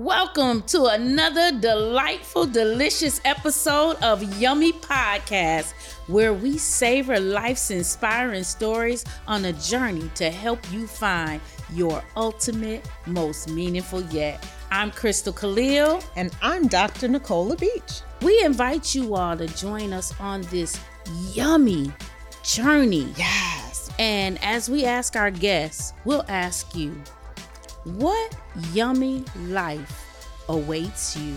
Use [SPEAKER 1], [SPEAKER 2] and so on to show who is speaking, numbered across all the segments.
[SPEAKER 1] Welcome to another delightful, delicious episode of Yummy Podcast, where we savor life's inspiring stories on a journey to help you find your ultimate, most meaningful yet. I'm Crystal Khalil.
[SPEAKER 2] And I'm Dr. Nicole LaBeach.
[SPEAKER 1] We invite you all to join us on this yummy journey.
[SPEAKER 2] Yes.
[SPEAKER 1] And as we ask our guests, we'll ask you, what yummy life awaits you?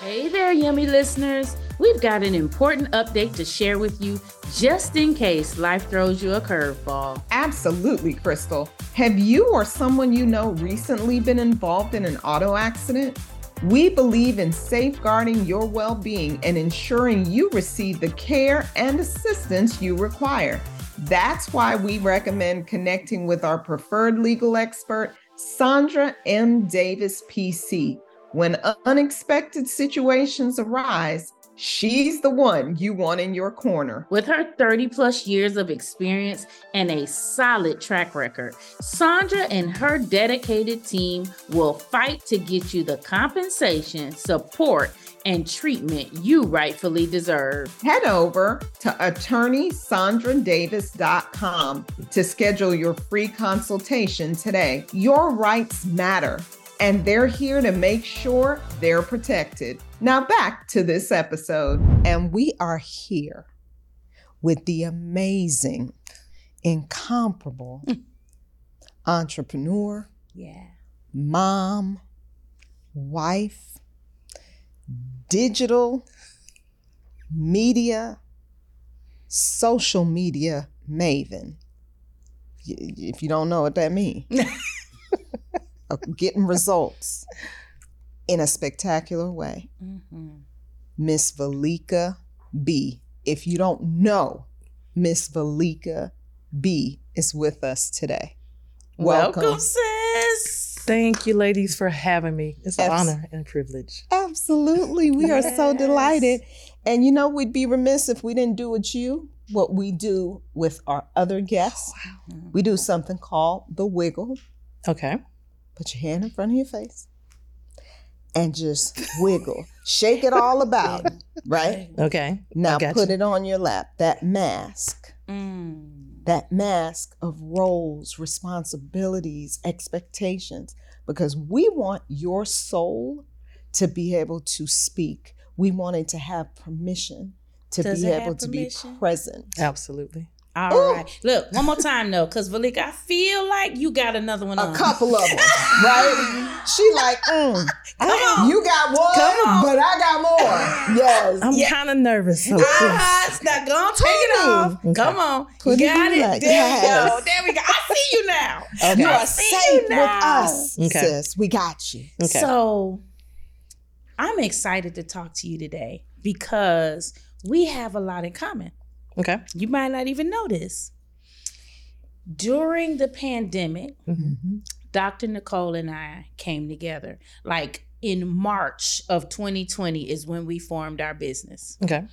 [SPEAKER 1] Hey there, yummy listeners. We've got an important update to share with you just in case life throws you a curveball.
[SPEAKER 2] Absolutely, Crystal. Have you or someone you know recently been involved in an auto accident? We believe in safeguarding your well being and ensuring you receive the care and assistance you require. That's why we recommend connecting with our preferred legal expert, Sandra M. Davis, PC. When unexpected situations arise, she's the one you want in your corner.
[SPEAKER 1] With her 30 plus years of experience and a solid track record, Sandra and her dedicated team will fight to get you the compensation, support, and treatment you rightfully deserve.
[SPEAKER 2] Head over to attorneysandradavis.com to schedule your free consultation today. Your rights matter, and they're here to make sure they're protected. Now, back to this episode. And we are here with the amazing, incomparable mm. entrepreneur,
[SPEAKER 1] Yeah.
[SPEAKER 2] mom, wife, digital media, social media maven. If you don't know what that means, uh, getting results in a spectacular way.
[SPEAKER 1] Mhm.
[SPEAKER 2] Miss Veleka B. If you don't know, Miss Veleka B is with us today.
[SPEAKER 1] Welcome, sis.
[SPEAKER 3] Thank you, ladies, for having me. It's an
[SPEAKER 2] Abs-
[SPEAKER 3] honor and privilege.
[SPEAKER 2] Absolutely. We are so delighted. And you know, we'd be remiss if we didn't do with you what we do with our other guests. We do something called the wiggle.
[SPEAKER 3] Okay.
[SPEAKER 2] Put your hand in front of your face and just wiggle. Shake it all about, right?
[SPEAKER 3] Okay.
[SPEAKER 2] Now
[SPEAKER 3] got
[SPEAKER 2] put
[SPEAKER 3] you.
[SPEAKER 2] it on your lap. That mask.
[SPEAKER 1] Mm.
[SPEAKER 2] that mask of roles, responsibilities, expectations, because we want your soul to be able to speak. We want it to have permission to
[SPEAKER 1] Does
[SPEAKER 2] be able to
[SPEAKER 1] permission?
[SPEAKER 2] be present.
[SPEAKER 3] Absolutely.
[SPEAKER 1] All
[SPEAKER 2] Ooh.
[SPEAKER 1] right. Look, one more time though, because Veleka, I feel like you got another one
[SPEAKER 2] A
[SPEAKER 1] on.
[SPEAKER 2] couple of them, right? She like, mm,
[SPEAKER 1] Come on.
[SPEAKER 2] you got one,
[SPEAKER 1] Come on.
[SPEAKER 2] but I got more. Yes.
[SPEAKER 3] I'm
[SPEAKER 1] Yeah.
[SPEAKER 3] kind of nervous. So please.
[SPEAKER 1] Ah, now go on, take it
[SPEAKER 2] it
[SPEAKER 1] off.
[SPEAKER 3] in.
[SPEAKER 1] Come on.
[SPEAKER 2] Put
[SPEAKER 1] you
[SPEAKER 2] it
[SPEAKER 1] got it.
[SPEAKER 2] like-
[SPEAKER 1] there we go. There we go. I see you now.
[SPEAKER 3] Okay.
[SPEAKER 2] You are
[SPEAKER 1] see you
[SPEAKER 2] safe with us,
[SPEAKER 3] Okay.
[SPEAKER 2] sis. We got you.
[SPEAKER 3] Okay.
[SPEAKER 1] So I'm excited to talk to you today because we have a lot in common.
[SPEAKER 3] Okay.
[SPEAKER 1] You might not even know this. During the pandemic,
[SPEAKER 2] Mhm.
[SPEAKER 1] Dr. Nicole and I came together. Like in March of 2020 is when we formed our business.
[SPEAKER 3] Okay.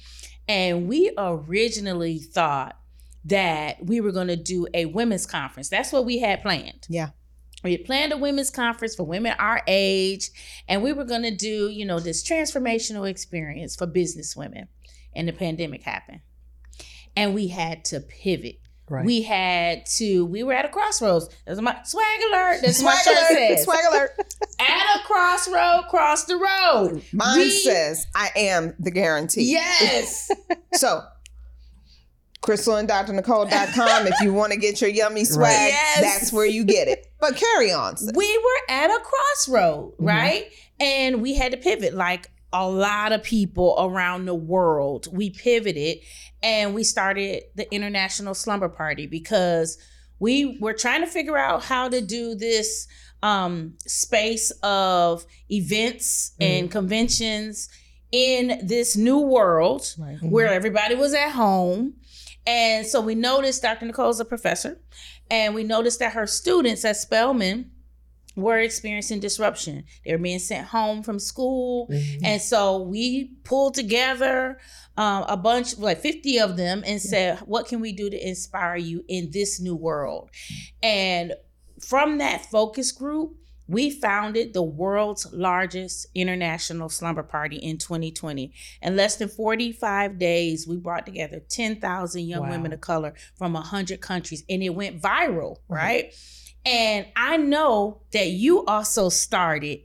[SPEAKER 1] And we originally thought that we were going to do a women's conference. That's what we had planned.
[SPEAKER 2] Yeah.
[SPEAKER 1] We had planned a women's conference for women our age, and we were going to do, you know, this transformational experience for business women. And the pandemic happened. And we had to pivot.
[SPEAKER 3] Right.
[SPEAKER 1] We had to, we were at a crossroads. That's my swag alert. That's my
[SPEAKER 2] Swag
[SPEAKER 1] shirt
[SPEAKER 2] alert,
[SPEAKER 1] says.
[SPEAKER 2] swag alert.
[SPEAKER 1] At a crossroad, cross the road.
[SPEAKER 2] Mine
[SPEAKER 1] We-
[SPEAKER 2] says, I am the guarantee.
[SPEAKER 1] Yes.
[SPEAKER 2] So, Crystal and drnicole.com, if you want to get your yummy swag,
[SPEAKER 3] Right.
[SPEAKER 1] Yes.
[SPEAKER 2] that's where you get it. But carry on. sis.
[SPEAKER 1] we were at a crossroad,
[SPEAKER 3] Mhm.
[SPEAKER 1] right? And we had to pivot like a lot of people around the world. We pivoted and we started the International Slumber Party because we were trying to figure out how to do this um, space of events and conventions in this new world
[SPEAKER 2] Right.
[SPEAKER 1] where everybody was at home. And so we noticed Dr. Nicole's a professor, and we noticed that her students at Spelman were experiencing disruption. They were being sent home from school.
[SPEAKER 3] Mhm.
[SPEAKER 1] And so we pulled together um, a bunch, like 50 of them, and said, What can we do to inspire you in this new world? And from that focus group, we founded the world's largest international slumber party in 2020. In less than 45 days, we brought together 10,000 young
[SPEAKER 3] Wow.
[SPEAKER 1] women of color from 100 countries and it went viral, right? And I know that you also started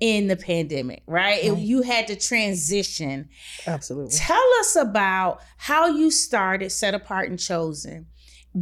[SPEAKER 1] in the pandemic, right? It-
[SPEAKER 3] Right.
[SPEAKER 1] you had to transition.
[SPEAKER 3] Absolutely.
[SPEAKER 1] Tell us about how you started Set Apart and Chosen.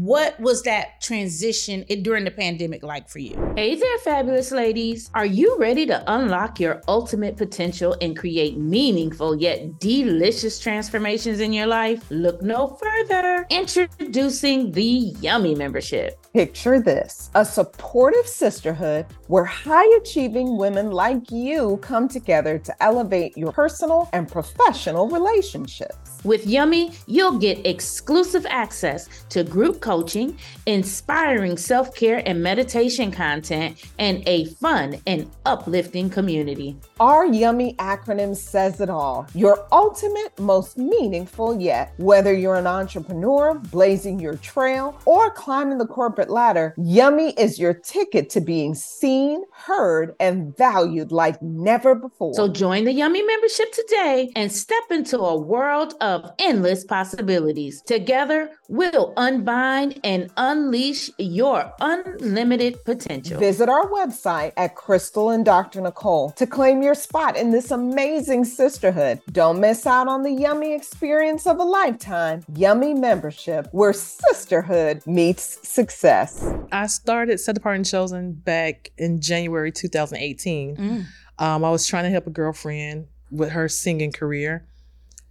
[SPEAKER 1] What was that transition during the pandemic like for you? Hey there, fabulous ladies. Are you ready to unlock your ultimate potential and create meaningful yet delicious transformations in your life? Look no further. Introducing the Yummy membership.
[SPEAKER 2] Picture this a supportive sisterhood where high achieving women like you come together to elevate your personal and professional relationships.
[SPEAKER 1] With Yummy, you'll get exclusive access to group coaching, inspiring self care and meditation content, and a fun and uplifting community.
[SPEAKER 2] Our Yummy acronym says it all your ultimate, most meaningful yet. Whether you're an entrepreneur, blazing your trail, or climbing the corporate ladder, Yummy is your ticket to being seen, heard, and valued like never before.
[SPEAKER 1] So join the Yummy membership today and step into a world of endless possibilities. Together, we'll unbind and unleash your unlimited potential.
[SPEAKER 2] Visit our website at Crystal and Dr. Nicole to claim your spot in this amazing sisterhood. Don't miss out on the yummy experience of a lifetime. Yummy membership, where sisterhood meets success.
[SPEAKER 3] I started Set Apart and Chosen back in January 2018.
[SPEAKER 1] Mm.
[SPEAKER 3] Um, I was trying to help a girlfriend with her singing career.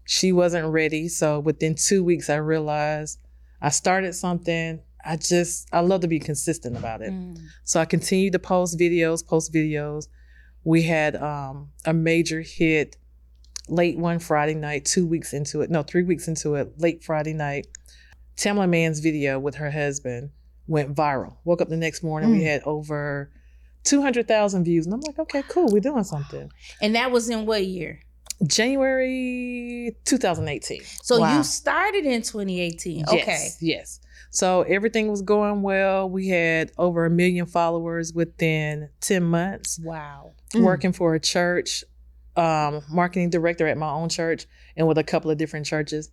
[SPEAKER 3] She wasn't ready. So within two weeks, I realized I started something. I just, I love to be consistent about it.
[SPEAKER 1] Mm.
[SPEAKER 3] So I continued to post videos, post videos. We had um, a major hit late one Friday night, two weeks into it, no, three weeks into it, late Friday night. Tamela Mann's video with her husband went viral. Woke up the next morning, we
[SPEAKER 2] Mm.
[SPEAKER 3] had over 200,000 views. And I'm like, okay, cool, we're doing something.
[SPEAKER 1] And that was in what year?
[SPEAKER 3] January 2018.
[SPEAKER 1] So
[SPEAKER 2] Wow.
[SPEAKER 1] you started in 2018.
[SPEAKER 3] Yes,
[SPEAKER 1] Okay.
[SPEAKER 3] Yes. So everything was going well. We had over a million followers within 10 months.
[SPEAKER 1] Wow.
[SPEAKER 2] Mm.
[SPEAKER 3] working for a church, um, marketing director at my own church, and with a couple of different churches.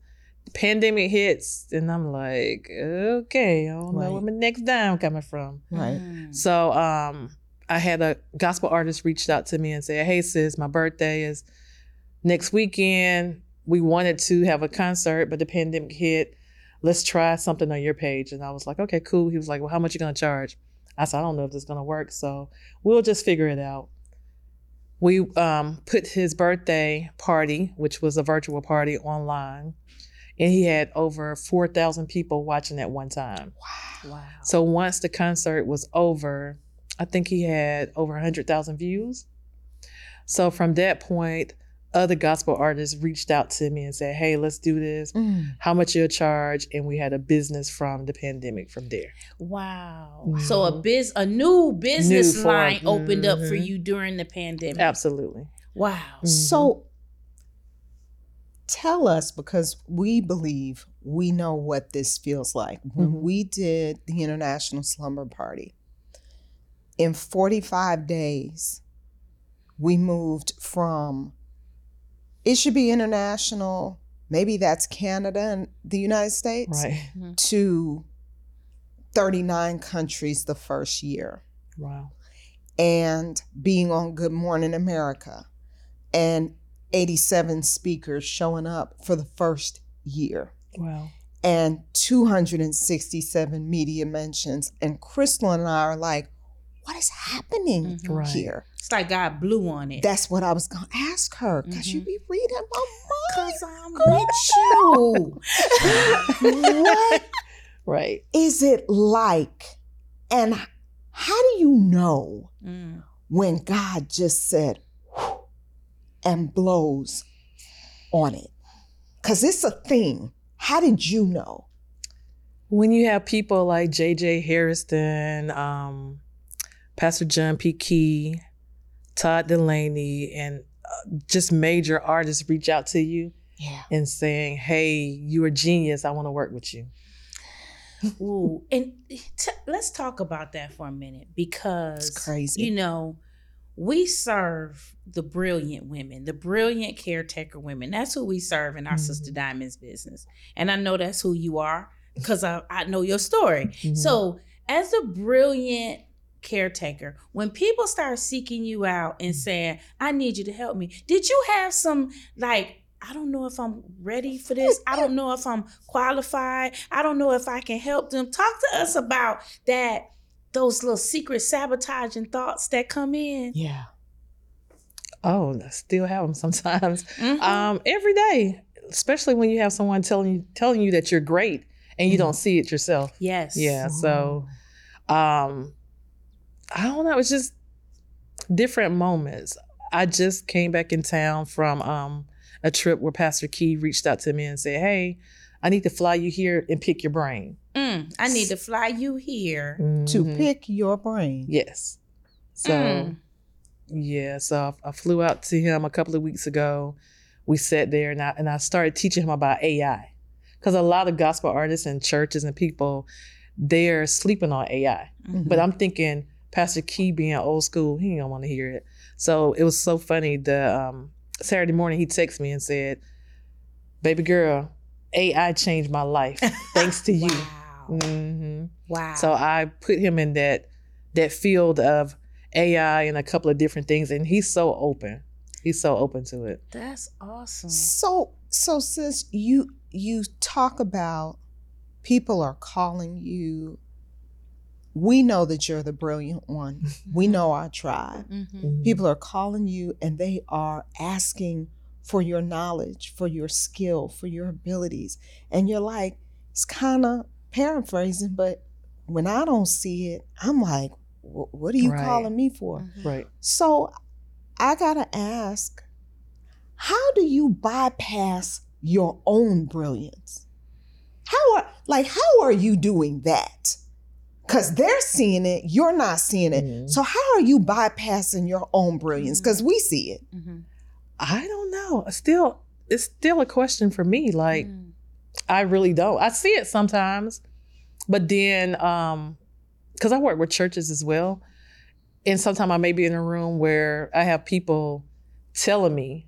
[SPEAKER 3] Pandemic hits, and I'm like, okay, I don't know where my next dime coming from.
[SPEAKER 2] Right.
[SPEAKER 1] Mm.
[SPEAKER 3] So um, I had a gospel artist reached out to me and said, "Hey sis, my birthday is next weekend. We wanted to have a concert, but the pandemic hit. Let's try something on your page." And I was like, "Okay, cool." He was like, "Well, how much you gonna charge?" I said, "I don't know if this is gonna work, so we'll just figure it out." We um, put his birthday party, which was a virtual party, online, and he had over four thousand people watching at one time.
[SPEAKER 1] Wow. Wow!
[SPEAKER 3] So once the concert was over, I think he had over 100,000 views. So from that point, other gospel artists reached out to me and said, "Hey, let's do this.
[SPEAKER 2] Mm.
[SPEAKER 3] How much you'll charge?" And we had a business from the pandemic from there.
[SPEAKER 1] Wow. So a biz a new business
[SPEAKER 3] New form.
[SPEAKER 1] line opened up for
[SPEAKER 3] Mhm.
[SPEAKER 1] you during the pandemic.
[SPEAKER 3] Absolutely.
[SPEAKER 1] Wow.
[SPEAKER 3] Mhm.
[SPEAKER 2] So tell us because we believe we know what this feels like. When
[SPEAKER 3] Mhm.
[SPEAKER 2] we did the International Slumber Party, in 45 days, we moved from it should be international, maybe that's Canada and the United States,
[SPEAKER 3] Right. Mm-hmm.
[SPEAKER 2] to 39 countries the first year
[SPEAKER 3] Wow.
[SPEAKER 2] and being on Good Morning America and 87 speakers showing up for the first year
[SPEAKER 3] Wow.
[SPEAKER 2] and 267 media mentions. And Crystal and I are like, what is happening
[SPEAKER 1] Mhm.
[SPEAKER 3] Right.
[SPEAKER 2] here?
[SPEAKER 1] It's like God blew on it.
[SPEAKER 2] That's what I was going to ask her because you
[SPEAKER 1] Mhm.
[SPEAKER 2] be reading my mind.
[SPEAKER 1] Cause I'm with you.
[SPEAKER 2] what
[SPEAKER 3] Right.
[SPEAKER 2] is it like? And how do you know
[SPEAKER 1] Mm.
[SPEAKER 2] when God just said and blows on it? Because it's a thing. How did you know?
[SPEAKER 3] When you have people like J.J. Hairston, um, Pastor John P. Kee, Todd Dulaney, and uh, just major artists reach out to you
[SPEAKER 2] Yeah.
[SPEAKER 3] and saying, "Hey, you're a genius. I want to work with you."
[SPEAKER 1] Ooh, and t- let's talk about that for a minute because
[SPEAKER 2] It's crazy.
[SPEAKER 1] You know, we serve the brilliant women, the brilliant caretaker women. That's who we serve in our Sister
[SPEAKER 3] Mhm.
[SPEAKER 1] Diamonds business, and I know that's who you are because I, I know your story.
[SPEAKER 3] Mhm.
[SPEAKER 1] So, as a brilliant caretaker, when people start seeking you out and saying, I need you to help me, did you have some like, I don't know if I'm ready for this. I don't know if I'm qualified. I don't know if I can help them. Talk to us about that, those little secret sabotaging thoughts that come in.
[SPEAKER 2] yeah.
[SPEAKER 3] oh, I still have them sometimes.
[SPEAKER 1] Mhm.
[SPEAKER 3] Um, every day, especially when you have someone telling you telling you that you're great and you don't see it yourself.
[SPEAKER 1] yes.
[SPEAKER 3] Yeah. So, um, I don't know. It's just different moments. I just came back in town from um a trip where Pastor Kee reached out to me and said, "Hey, I need to fly you here and pick your brain."
[SPEAKER 1] Mm, I need to fly you here.
[SPEAKER 2] To
[SPEAKER 3] Mhm.
[SPEAKER 2] pick your brain.
[SPEAKER 3] Yes. So
[SPEAKER 1] Mm.
[SPEAKER 3] yeah, so I, I flew out to him a couple of weeks ago. We sat there and I and I started teaching him about AI because a lot of gospel artists and churches and people they're sleeping on AI.
[SPEAKER 1] Mhm.
[SPEAKER 3] But I'm thinking Pastor Kee being old school, he don't want to hear it. So it was so funny. The um, Saturday morning he texted me and said, "Baby girl, AI changed my life thanks to you."
[SPEAKER 1] Wow.
[SPEAKER 3] hmm
[SPEAKER 1] Wow.
[SPEAKER 3] So I put him in that that field of AI and a couple of different things, and he's so open. He's so open to it.
[SPEAKER 1] that's awesome.
[SPEAKER 2] So so sis, you you talk about people are calling you. We know that you're the brilliant one. We know our tribe.
[SPEAKER 1] Mhm.
[SPEAKER 2] People are calling you and they are asking for your knowledge, for your skill, for your abilities. And you're like, it's kind of paraphrasing, but when I don't see it, I'm like, what are you
[SPEAKER 3] Right.
[SPEAKER 2] calling me for?
[SPEAKER 1] Mhm.
[SPEAKER 3] Right.
[SPEAKER 2] So I got to ask, how do you bypass your own brilliance? How are like how are you doing that? Cuz they're seeing it, you're not seeing it.
[SPEAKER 3] Mhm.
[SPEAKER 2] So how are you bypassing your own brilliance cuz we see it?
[SPEAKER 1] Mhm.
[SPEAKER 3] I don't know. Still, it's still a question for me. Like
[SPEAKER 1] Mm.
[SPEAKER 3] I really don't. I see it sometimes, but then um, because I work with churches as well, and sometimes I may be in a room where I have people telling me,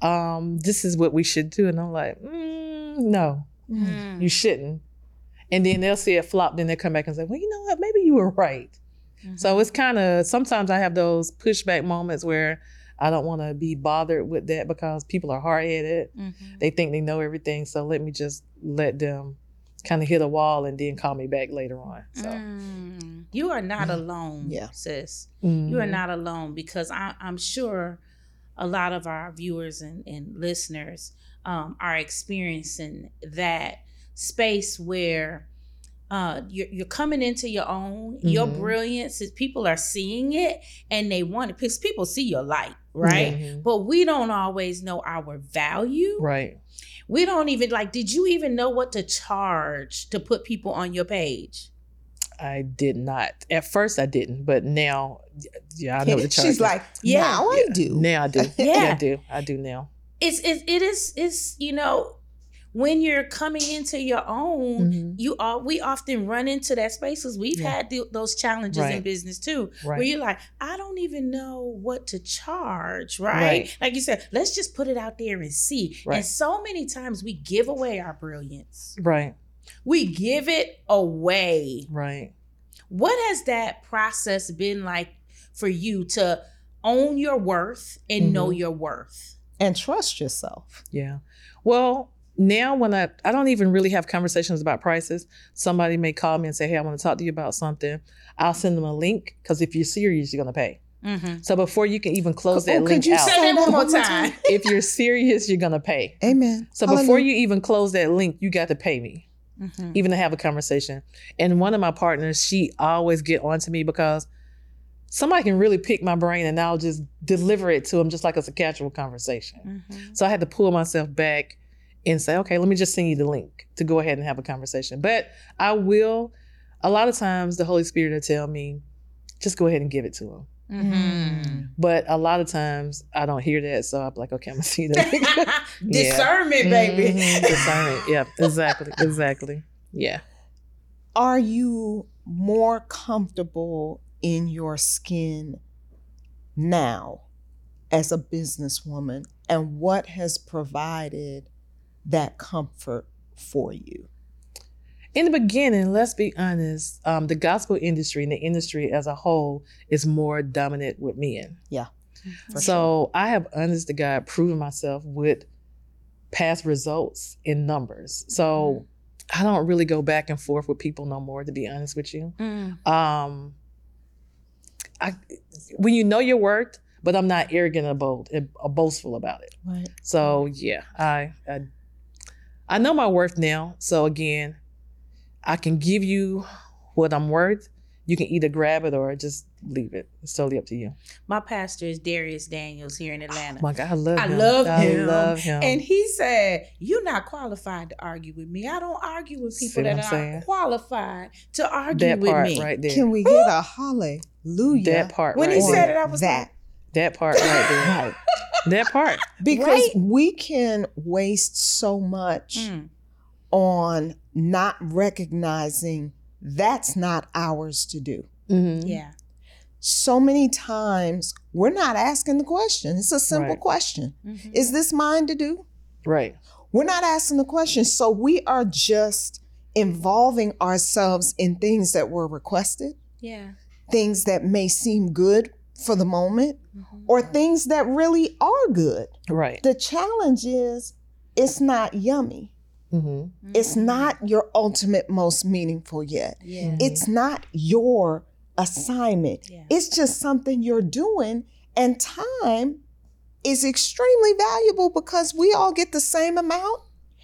[SPEAKER 3] um, "This is what we should do," and I'm like, mm, "No,
[SPEAKER 1] Mm.
[SPEAKER 3] you shouldn't." And then they'll see it flop, then they'll come back and say, "Well, you know what? Maybe you were right." So
[SPEAKER 1] Mhm.
[SPEAKER 3] it's kind of sometimes I have those pushback moments where I don't want to be bothered with that because people are hard headed.
[SPEAKER 1] Mhm.
[SPEAKER 3] They think they know everything. So let me just let them kind of hit a wall and then call me back later on. So
[SPEAKER 1] Mm. You are not alone,
[SPEAKER 2] Yeah.
[SPEAKER 1] sis. You are
[SPEAKER 3] mhm.
[SPEAKER 1] not alone because I, I'm sure a lot of our viewers and, and listeners um, are experiencing that space where uh, you're, you're coming into your own, your
[SPEAKER 3] Mhm.
[SPEAKER 1] brilliance. is People are seeing it and they want it because people see your light, right?
[SPEAKER 3] Mhm.
[SPEAKER 1] But we don't always know our value.
[SPEAKER 3] Right.
[SPEAKER 1] We don't even like, did you even know what to charge to put people on your page?
[SPEAKER 3] I did not. At first I didn't, but now, yeah, I know the charge.
[SPEAKER 2] She's like,
[SPEAKER 1] Yeah.
[SPEAKER 2] now I do.
[SPEAKER 3] now I do.
[SPEAKER 1] Yeah.
[SPEAKER 3] yeah, I do. I do now.
[SPEAKER 1] it's it, it is it's you know when you're coming into your own
[SPEAKER 3] Mhm.
[SPEAKER 1] you are we often run into that space because we've
[SPEAKER 3] Yeah.
[SPEAKER 1] had th- those challenges in business too where you're like i don't even know what to charge right?
[SPEAKER 3] Right.
[SPEAKER 1] like you said let's just put it out there and see
[SPEAKER 3] Right.
[SPEAKER 1] and so many times we give away our brilliance
[SPEAKER 3] Right.
[SPEAKER 1] we give it away
[SPEAKER 3] Right.
[SPEAKER 1] what has that process been like for you to own your worth and know
[SPEAKER 3] Mhm.
[SPEAKER 1] your worth
[SPEAKER 2] And trust yourself.
[SPEAKER 3] Yeah. Well, now when I I don't even really have conversations about prices. Somebody may call me and say, "Hey, I want to talk to you about something." I'll send them a link because if you're serious, you're gonna pay.
[SPEAKER 1] mm-hmm.
[SPEAKER 3] So before you can even close
[SPEAKER 2] Oh,
[SPEAKER 3] that
[SPEAKER 2] could
[SPEAKER 3] link
[SPEAKER 2] you
[SPEAKER 3] out,
[SPEAKER 1] say that one more time
[SPEAKER 3] if you're serious, you're gonna pay.
[SPEAKER 2] Amen.
[SPEAKER 3] So before you even close that link, you got to pay me,
[SPEAKER 1] Mhm.
[SPEAKER 3] even to have a conversation. And one of my partners, she always get on to me because somebody can really pick my brain and I'll just deliver it to them just like it's a casual conversation.
[SPEAKER 1] Mhm.
[SPEAKER 3] So I had to pull myself back and say, okay, let me just send you the link to go ahead and have a conversation. But I will, a lot of times the Holy Spirit will tell me, just go ahead and give it to him.
[SPEAKER 1] Mhm.
[SPEAKER 3] But a lot of times I don't hear that. So I'm like, okay, I'm going to see the
[SPEAKER 1] Discernment, baby.
[SPEAKER 3] Mhm, Discernment. Yeah, exactly. Exactly. Yeah.
[SPEAKER 2] are you more comfortable in your skin now as a businesswoman? And what has provided that comfort for you?
[SPEAKER 3] In the beginning, let's be honest, um, the gospel industry and the industry as a whole is more dominant with men.
[SPEAKER 2] Yeah. For
[SPEAKER 3] so I have, honest to God, proven myself with past results in numbers. So I don't really go back and forth with people no more, to be honest with you.
[SPEAKER 1] Mm.
[SPEAKER 3] Um, I when you know your worth, but I'm not arrogant or bold, or boastful about it.
[SPEAKER 2] Right.
[SPEAKER 3] So yeah, I, I I know my worth now. So again, I can give you what I'm worth. You can either grab it or just leave it. It's totally up to you.
[SPEAKER 1] My pastor is Dharius Daniels here in Atlanta.
[SPEAKER 3] Oh my God, I love
[SPEAKER 1] I
[SPEAKER 3] him.
[SPEAKER 1] love
[SPEAKER 3] I
[SPEAKER 1] him.
[SPEAKER 3] love him.
[SPEAKER 1] And he said, You're not qualified to argue with me. I don't argue with people that are
[SPEAKER 3] saying?
[SPEAKER 1] qualified to argue
[SPEAKER 3] that
[SPEAKER 1] with
[SPEAKER 3] part
[SPEAKER 1] me.
[SPEAKER 3] right there.
[SPEAKER 2] Can we get a hallelujah?
[SPEAKER 3] that part
[SPEAKER 1] When
[SPEAKER 3] right
[SPEAKER 1] he
[SPEAKER 3] there.
[SPEAKER 1] said it, I was
[SPEAKER 2] that.
[SPEAKER 3] That part right there.
[SPEAKER 2] Right.
[SPEAKER 3] that part.
[SPEAKER 2] Because
[SPEAKER 1] Right?
[SPEAKER 2] we can waste so much
[SPEAKER 1] Mm.
[SPEAKER 2] on not recognizing that's not ours to do.
[SPEAKER 3] Mhm.
[SPEAKER 1] Yeah.
[SPEAKER 2] So many times we're not asking the question. It's a simple
[SPEAKER 3] Right.
[SPEAKER 2] question.
[SPEAKER 1] Mhm.
[SPEAKER 2] Is this mine to do?
[SPEAKER 3] Right.
[SPEAKER 2] We're not asking the question. So we are just involving ourselves in things that were requested,
[SPEAKER 1] Yeah.
[SPEAKER 2] things that may seem good for the moment,
[SPEAKER 1] Mhm.
[SPEAKER 2] or things that really are good.
[SPEAKER 3] Right.
[SPEAKER 2] The challenge is it's not yummy.
[SPEAKER 3] hmm
[SPEAKER 2] It's
[SPEAKER 1] Mhm.
[SPEAKER 2] not your ultimate, most meaningful yet.
[SPEAKER 1] Yeah.
[SPEAKER 2] It's not your assignment.
[SPEAKER 1] Yeah.
[SPEAKER 2] It's just something you're doing. And time is extremely valuable because we all get the same amount.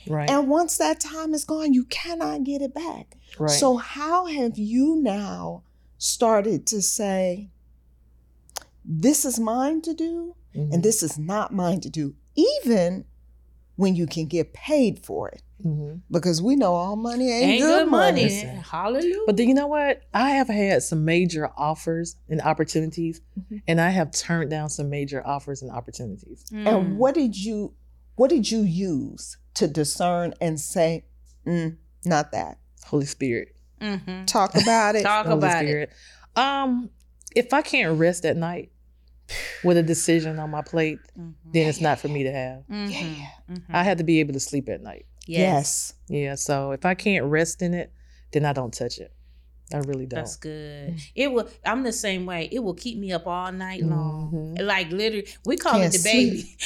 [SPEAKER 3] Right.
[SPEAKER 2] And once that time is gone, you cannot get it back.
[SPEAKER 3] right.
[SPEAKER 2] So, how have you now started to say, this is mine to do
[SPEAKER 3] Mhm.
[SPEAKER 2] and this is not mine to do, even when you can get paid for it?
[SPEAKER 3] Mhm.
[SPEAKER 2] Because we know all money ain't,
[SPEAKER 1] Ain't good money.
[SPEAKER 3] Listen.
[SPEAKER 1] Hallelujah.
[SPEAKER 3] But then you know what? I have had some major offers and opportunities,
[SPEAKER 2] Mhm.
[SPEAKER 3] and I have turned down some major offers and opportunities.
[SPEAKER 1] Mm.
[SPEAKER 2] And what did you what did you use to discern and say, "Mm, not that?
[SPEAKER 3] Holy Spirit.
[SPEAKER 1] Mhm.
[SPEAKER 2] Talk about it.
[SPEAKER 1] Talk
[SPEAKER 3] Holy
[SPEAKER 1] about it.
[SPEAKER 3] Um, if I can't rest at night with a decision on my plate,
[SPEAKER 1] Mhm.
[SPEAKER 3] then it's not for me to have.
[SPEAKER 1] Mhm.
[SPEAKER 2] Yeah.
[SPEAKER 1] Mhm.
[SPEAKER 3] I have to be able to sleep at night.
[SPEAKER 1] Yes.
[SPEAKER 3] Yeah. So if I can't rest in it, then I don't touch it. I really don't.
[SPEAKER 1] That's good. It will. I'm the same way. It will keep me up all night long.
[SPEAKER 3] Mhm.
[SPEAKER 1] Like literally, we call
[SPEAKER 2] Can't
[SPEAKER 1] it the baby.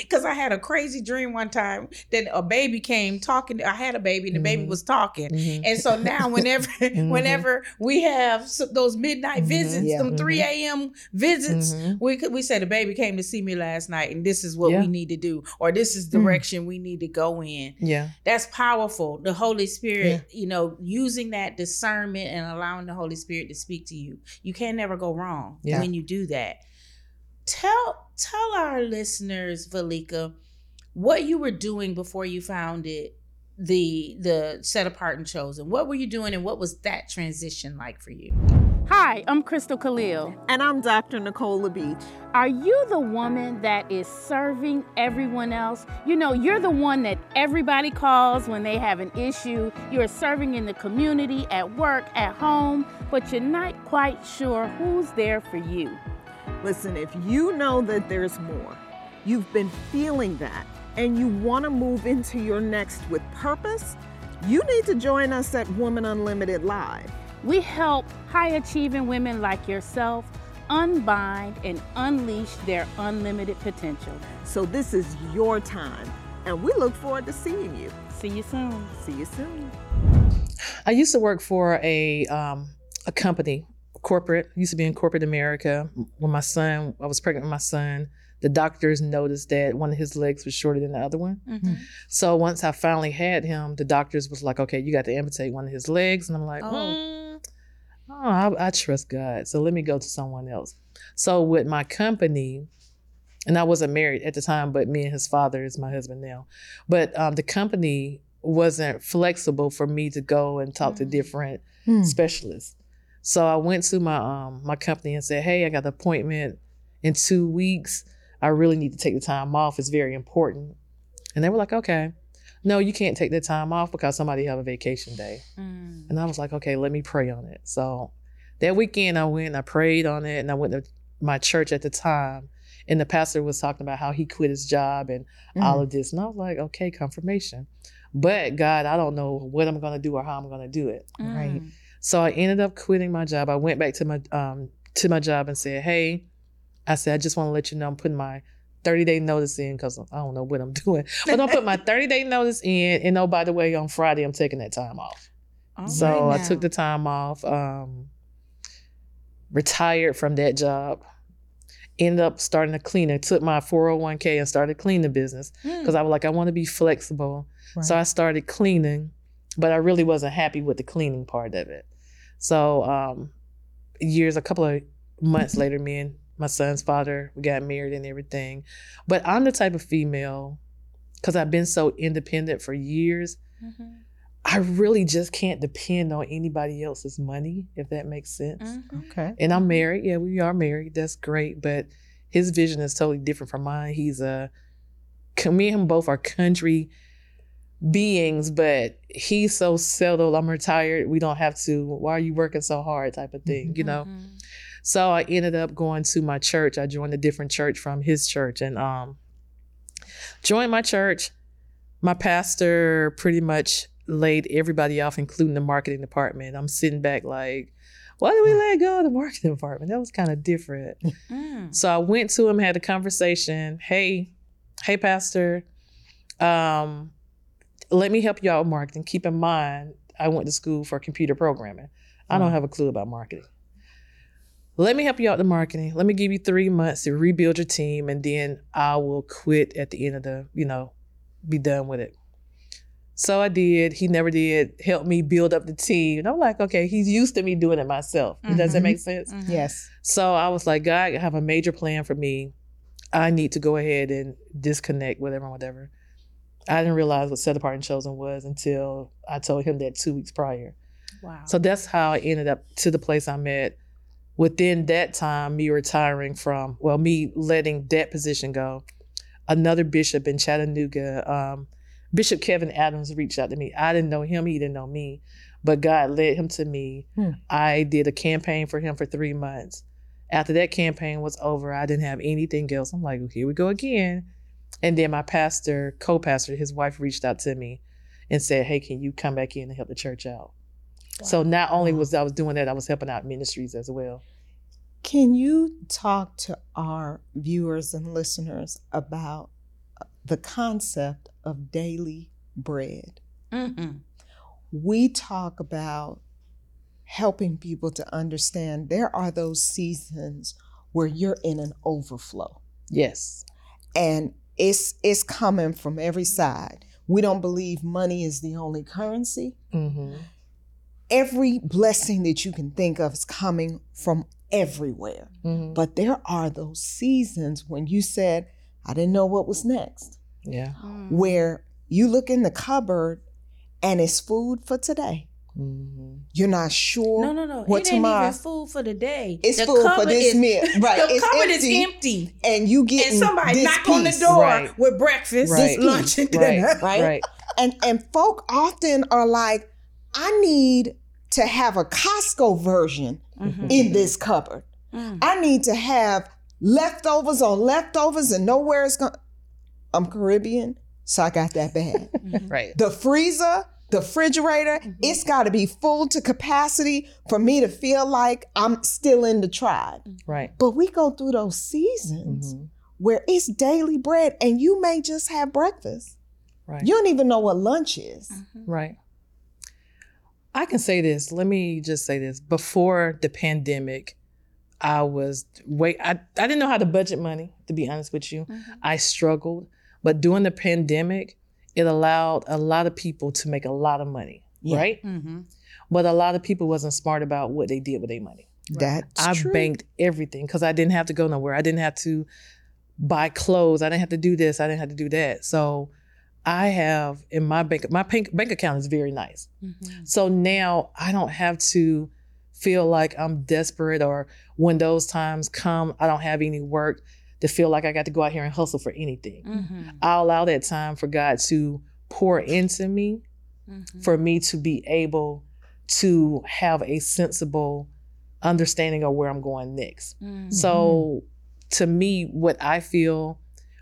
[SPEAKER 1] Because I had a crazy dream one time that a baby came talking. I had a baby and the baby
[SPEAKER 3] Mhm.
[SPEAKER 1] was talking.
[SPEAKER 3] Mhm.
[SPEAKER 1] And so now, whenever
[SPEAKER 3] Mhm.
[SPEAKER 1] whenever we have those midnight
[SPEAKER 3] Mhm.
[SPEAKER 1] visits,
[SPEAKER 2] Yeah.
[SPEAKER 1] them three a.m. visits, we we say the baby came to see me last night, and this is what
[SPEAKER 3] Yeah.
[SPEAKER 1] we need to do, or this is
[SPEAKER 2] Mm.
[SPEAKER 1] direction we need to go in
[SPEAKER 3] Yeah.
[SPEAKER 1] that's powerful the holy spirit you know using that discernment and allowing the holy spirit to speak to you. You can never go wrong
[SPEAKER 3] Yeah.
[SPEAKER 1] when you do that. Tell tell our listeners Veleka what you were doing before you founded the the set apart and chosen. What were you doing and what was that transition like for you
[SPEAKER 4] Hi, I'm Crystal Khalil.
[SPEAKER 2] And I'm Dr. Nicole LaBeach.
[SPEAKER 4] Are you the woman that is serving everyone else? You know, you're the one that everybody calls when they have an issue. You're serving in the community, at work, at home, but you're not quite sure who's there for you.
[SPEAKER 5] Listen, if you know that there's more, you've been feeling that, and you want to move into your next with purpose, you need to join us at Woman Unlimited Live.
[SPEAKER 4] We help high achieving women like yourself unbind and unleash their unlimited potential.
[SPEAKER 5] So this is your time, and we look forward to seeing you.
[SPEAKER 4] See you soon.
[SPEAKER 5] See you soon.
[SPEAKER 3] I used to work for a um, a company, corporate. Used to be in corporate America. When my son, I was pregnant with my son. The doctors noticed that one of his legs was shorter than the other one.
[SPEAKER 1] Mm-hmm.
[SPEAKER 3] So once I finally had him, the doctors was like, "Okay, you got to amputate one of his legs," and I'm like,
[SPEAKER 1] Oh.
[SPEAKER 3] "Oh, oh I, I trust God, so let me go to someone else." So with my company, and I wasn't married at the time, but me and his father is my husband now. But um, the company wasn't flexible for me to go and talk to
[SPEAKER 1] Mm.
[SPEAKER 3] different
[SPEAKER 2] Hmm.
[SPEAKER 3] specialists. So I went to my um my company and said, "Hey, I got an appointment in two weeks. I really need to take the time off. It's very important." And they were like, "Okay." No, you can't take that time off because somebody have a vacation day.
[SPEAKER 1] Mm.
[SPEAKER 3] And I was like, okay, let me pray on it. So that weekend I went and I prayed on it and I went to my church at the time. And the pastor was talking about how he quit his job and all of this. And I was like, okay, confirmation. But God, I don't know what I'm gonna do or how I'm gonna do it.
[SPEAKER 5] Right.
[SPEAKER 1] Mm.
[SPEAKER 3] So I ended up quitting my job. I went back to my um to my job and said, Hey, I said, I just want to let you know I'm putting my 30 day notice in because I don't know what I'm doing. But I'll put my 30 day notice in. And oh, by the way, on Friday, I'm taking that time off.
[SPEAKER 1] All
[SPEAKER 3] So
[SPEAKER 1] right
[SPEAKER 3] I took the time off, um, retired from that job, ended up starting to clean. I took my 401k and started cleaning business
[SPEAKER 1] Mm.
[SPEAKER 3] because I was like, I want to be flexible. So I started cleaning, but I really wasn't happy with the cleaning part of it. So um, years, a couple of months later, me and my son's father, we got married and everything. But I'm the type of female, because I've been so independent for years,
[SPEAKER 1] Mhm.
[SPEAKER 3] I really just can't depend on anybody else's money, if that makes sense.
[SPEAKER 1] Mhm.
[SPEAKER 5] Okay.
[SPEAKER 3] And I'm married. Yeah, we are married. That's great. But his vision is totally different from mine. He's a, me and him both are country beings, but he's so settled. I'm retired. We don't have to, why are you working so hard type of thing, you know?
[SPEAKER 1] Mhm.
[SPEAKER 3] So I ended up going to my church. I joined a different church from his church and um joined my church. My pastor pretty much laid everybody off, including the marketing department. I'm sitting back like, why did we let go of the marketing department? That was kind of different.
[SPEAKER 1] Mm.
[SPEAKER 3] So I went to him, had a conversation. Hey, hey, Pastor, um, let me help you out with marketing. Keep in mind, I went to school for computer programming. I don't have a clue about marketing. Let me help you out with marketing. Let me give you three months to rebuild your team, and then I will quit at the end of the, you know, be done with it. So I did. He never did help me build up the team. And I'm like, okay, he's used to me doing it myself. Does that
[SPEAKER 5] Mhm.
[SPEAKER 3] make sense?
[SPEAKER 1] Mhm.
[SPEAKER 5] Yes.
[SPEAKER 3] So I was like, God, I have a major plan for me. I need to go ahead and disconnect, whatever, whatever. I didn't realize what set apart and chosen was until I told him that two weeks prior.
[SPEAKER 1] Wow.
[SPEAKER 3] So that's how I ended up to the place I'm at. Within that time, me retiring from, well, me letting that position go, another bishop in Chattanooga, um, Bishop Kevin Adams reached out to me. I didn't know him, he didn't know me, but God led him to me.
[SPEAKER 5] Hmm.
[SPEAKER 3] I did a campaign for him for three months. After that campaign was over, I didn't have anything else. I'm like, here we go again. And then my pastor, co pastor, his wife reached out to me and said, hey, can you come back in and help the church out? So not only was I was doing that, I was helping out ministries as well.
[SPEAKER 2] Can you talk to our viewers and listeners about uh, the concept of daily bread?
[SPEAKER 1] Mhm.
[SPEAKER 2] We talk about helping people to understand there are those seasons where you're in an overflow
[SPEAKER 3] Yes.
[SPEAKER 2] and it's it's coming from every side. We don't believe money is the only currency.
[SPEAKER 3] hmm
[SPEAKER 2] Every blessing that you can think of is coming from everywhere.
[SPEAKER 3] hmm
[SPEAKER 2] But there are those seasons when you said, I didn't know what was next,
[SPEAKER 3] Yeah.
[SPEAKER 1] Mm.
[SPEAKER 2] where you look in the cupboard and it's food for today.
[SPEAKER 3] hmm
[SPEAKER 2] You're not sure.
[SPEAKER 1] No, no, no.
[SPEAKER 2] What
[SPEAKER 1] it ain't
[SPEAKER 2] tomorrow?
[SPEAKER 1] even food for the day.
[SPEAKER 2] It's
[SPEAKER 1] The
[SPEAKER 2] food for this
[SPEAKER 1] is-
[SPEAKER 2] meal. Right.
[SPEAKER 1] The
[SPEAKER 2] it's
[SPEAKER 1] cupboard
[SPEAKER 2] empty,
[SPEAKER 1] is empty.
[SPEAKER 2] And you get
[SPEAKER 1] And somebody
[SPEAKER 2] this
[SPEAKER 1] knock on the door
[SPEAKER 3] Right.
[SPEAKER 1] with breakfast,
[SPEAKER 3] Right.
[SPEAKER 1] lunch, and
[SPEAKER 3] Right.
[SPEAKER 1] dinner.
[SPEAKER 2] Right.
[SPEAKER 3] Right.
[SPEAKER 2] And and folk often are like, I need to have a Costco version
[SPEAKER 1] Mhm.
[SPEAKER 2] in this cupboard.
[SPEAKER 1] Mm.
[SPEAKER 2] I need to have leftovers on leftovers and know where it's going. I'm Caribbean, so I got that bad.
[SPEAKER 1] Mhm.
[SPEAKER 3] Right.
[SPEAKER 2] the freezer, the refrigerator, it's got to be full to capacity for me to feel like I'm still in the tribe.
[SPEAKER 3] Right.
[SPEAKER 2] But we go through those seasons
[SPEAKER 3] Mhm.
[SPEAKER 2] where it's daily bread and you may just have breakfast.
[SPEAKER 3] Right.
[SPEAKER 2] You don't even know what lunch is.
[SPEAKER 3] Right. I can say this. Let me just say this. Before the pandemic, I was wait. I, I didn't know how to budget money. To be honest with you,
[SPEAKER 1] Mhm.
[SPEAKER 3] I struggled. But during the pandemic, it allowed a lot of people to make a lot of money.
[SPEAKER 2] Yeah.
[SPEAKER 3] Right.
[SPEAKER 1] Mhm.
[SPEAKER 3] But a lot of people wasn't smart about what they did with their money.
[SPEAKER 2] That's
[SPEAKER 3] I
[SPEAKER 2] true.
[SPEAKER 3] banked everything because I didn't have to go nowhere. I didn't have to buy clothes. I didn't have to do this. I didn't have to do that. So I have in my bank my bank, bank account is very nice.
[SPEAKER 1] Mhm.
[SPEAKER 3] So now I don't have to feel like I'm desperate or when those times come, I don't have any work to feel like I got to go out here and hustle for anything.
[SPEAKER 1] Mhm.
[SPEAKER 3] I allow that time for God to pour into me
[SPEAKER 1] Mhm.
[SPEAKER 3] for me to be able to have a sensible understanding of where I'm going next.
[SPEAKER 1] Mhm.
[SPEAKER 3] So, to me, what I feel